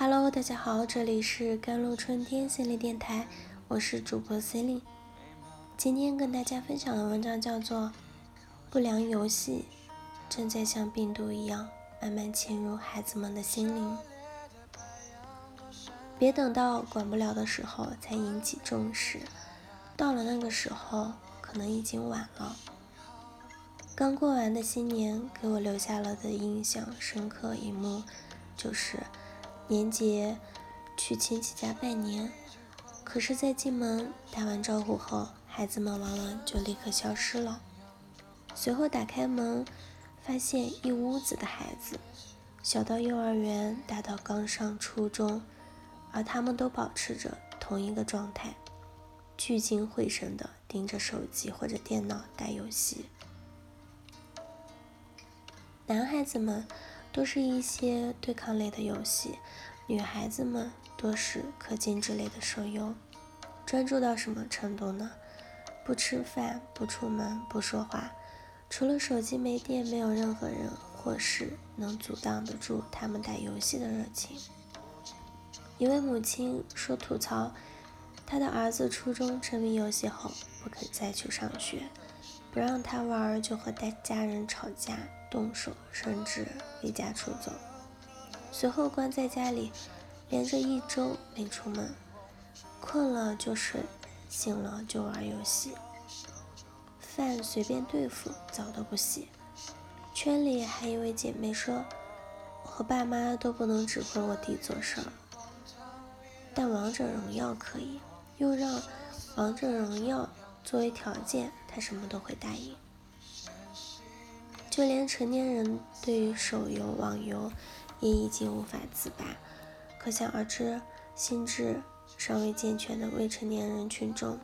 Hello，大家好，这里是甘露春天心理电台，我是主播 c e l i n 今天跟大家分享的文章叫做《不良游戏正在像病毒一样慢慢侵入孩子们的心灵》，别等到管不了的时候才引起重视，到了那个时候可能已经晚了。刚过完的新年给我留下了的印象深刻一幕就是。年节去亲戚家拜年，可是，在进门打完招呼后，孩子们往往就立刻消失了。随后打开门，发现一屋子的孩子，小到幼儿园，大到刚上初中，而他们都保持着同一个状态，聚精会神地盯着手机或者电脑打游戏。男孩子们。都是一些对抗类的游戏，女孩子们多是氪金之类的手游。专注到什么程度呢？不吃饭，不出门，不说话，除了手机没电，没有任何人或事能阻挡得住他们打游戏的热情。一位母亲说：“吐槽，他的儿子初中沉迷游戏后，不肯再去上学，不让他玩就和带家人吵架。”动手，甚至离家出走，随后关在家里，连着一周没出门，困了就睡，醒了就玩游戏，饭随便对付，澡都不洗。圈里还一位姐妹说：“我和爸妈都不能指挥我弟做事儿，但王者荣耀可以，又让王者荣耀作为条件，他什么都会答应。”就连成年人对于手游、网游也已经无法自拔，可想而知，心智尚未健全的未成年人群中，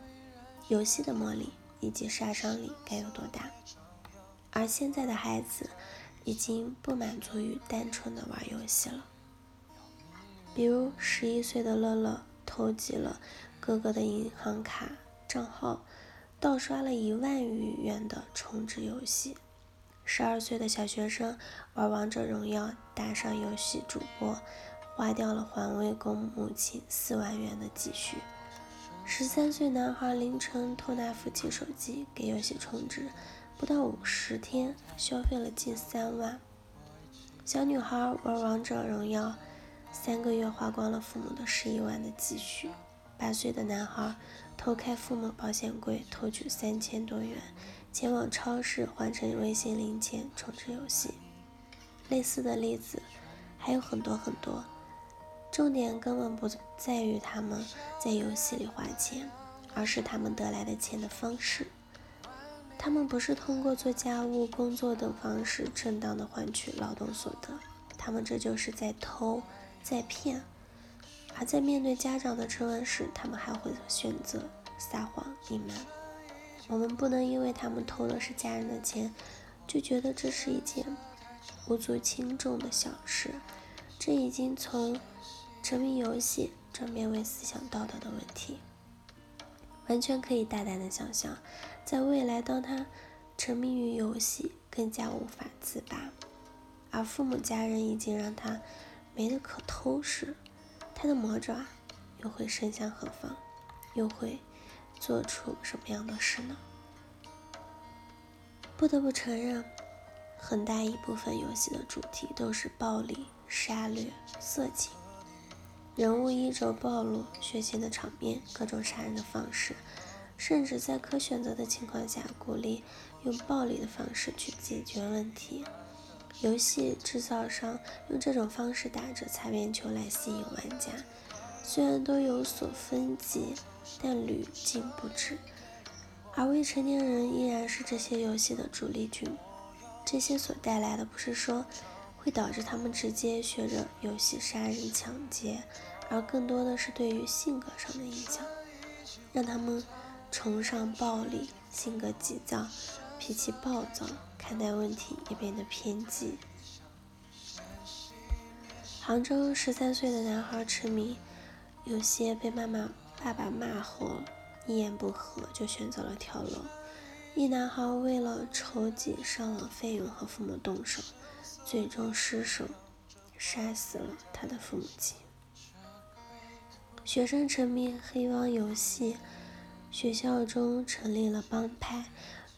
游戏的魔力以及杀伤力该有多大？而现在的孩子已经不满足于单纯的玩游戏了，比如十一岁的乐乐偷集了哥哥的银行卡账号，盗刷了一万余元的充值游戏。十二岁的小学生玩王者荣耀，打上游戏主播，花掉了环卫工母亲四万元的积蓄。十三岁男孩凌晨偷拿父亲手机给游戏充值，不到五十天消费了近三万。小女孩玩王者荣耀，三个月花光了父母的十一万的积蓄。八岁的男孩偷开父母保险柜，偷取三千多元。前往超市换成微信零钱充值游戏，类似的例子还有很多很多。重点根本不在于他们在游戏里花钱，而是他们得来的钱的方式。他们不是通过做家务、工作等方式正当的换取劳动所得，他们这就是在偷，在骗。而在面对家长的质问时，他们还会选择撒谎隐瞒。我们不能因为他们偷的是家人的钱，就觉得这是一件无足轻重的小事。这已经从沉迷游戏转变为思想道德的问题。完全可以大胆的想象，在未来，当他沉迷于游戏，更加无法自拔，而父母家人已经让他没得可偷时，他的魔爪又会伸向何方？又会？做出什么样的事呢？不得不承认，很大一部分游戏的主题都是暴力、杀掠、色情，人物衣着暴露、血腥的场面、各种杀人的方式，甚至在可选择的情况下，鼓励用暴力的方式去解决问题。游戏制造商用这种方式打着擦边球来吸引玩家，虽然都有所分级。但屡禁不止，而未成年人依然是这些游戏的主力军。这些所带来的不是说会导致他们直接学着游戏杀人抢劫，而更多的是对于性格上的影响，让他们崇尚暴力，性格急躁，脾气暴躁，看待问题也变得偏激。杭州十三岁的男孩痴迷，有些被妈妈。爸爸骂后，一言不合就选择了跳楼。一男孩为了筹集上网费用和父母动手，最终失手杀死了他的父母亲。学生沉迷黑帮游戏，学校中成立了帮派，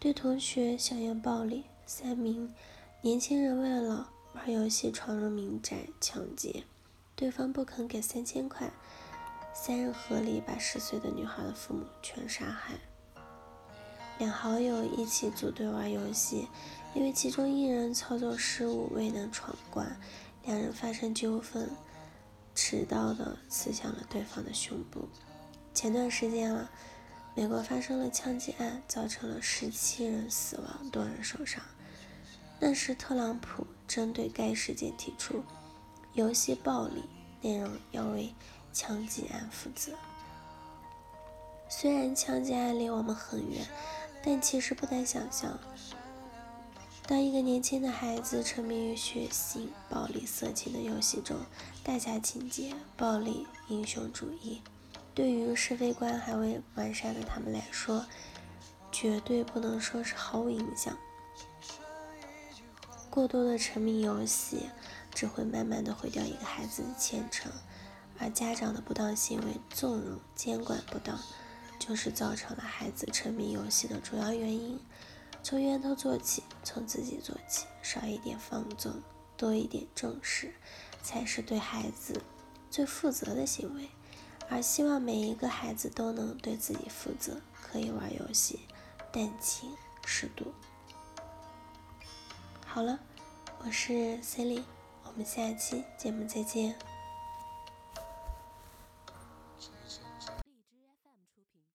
对同学校园暴力。三名年轻人为了玩游戏闯入民宅抢劫，对方不肯给三千块，三人合力把十岁的女孩的父母全杀害。两好友一起组队玩游戏，因为其中一人操作失误未能闯关，两人发生纠纷，持刀的刺向了对方的胸部。前段时间了，美国发生了枪击案，造成了十七人死亡，多人受伤。那时特朗普针对该事件提出，游戏暴力内容要为枪击案负责。虽然枪击案离我们很远。但其实不难想象，当一个年轻的孩子沉迷于血腥、暴力、色情的游戏中，大家情节、暴力、英雄主义，对于是非观还未完善的他们来说，绝对不能说是毫无影响。过多的沉迷游戏，只会慢慢的毁掉一个孩子的前程，而家长的不当行为、纵容、监管不当。就是造成了孩子沉迷游戏的主要原因。从源头做起，从自己做起，少一点放纵，多一点重视，才是对孩子最负责的行为。而希望每一个孩子都能对自己负责，可以玩游戏，但请适度。好了，我是 c e l i n e 我们下期节目再见。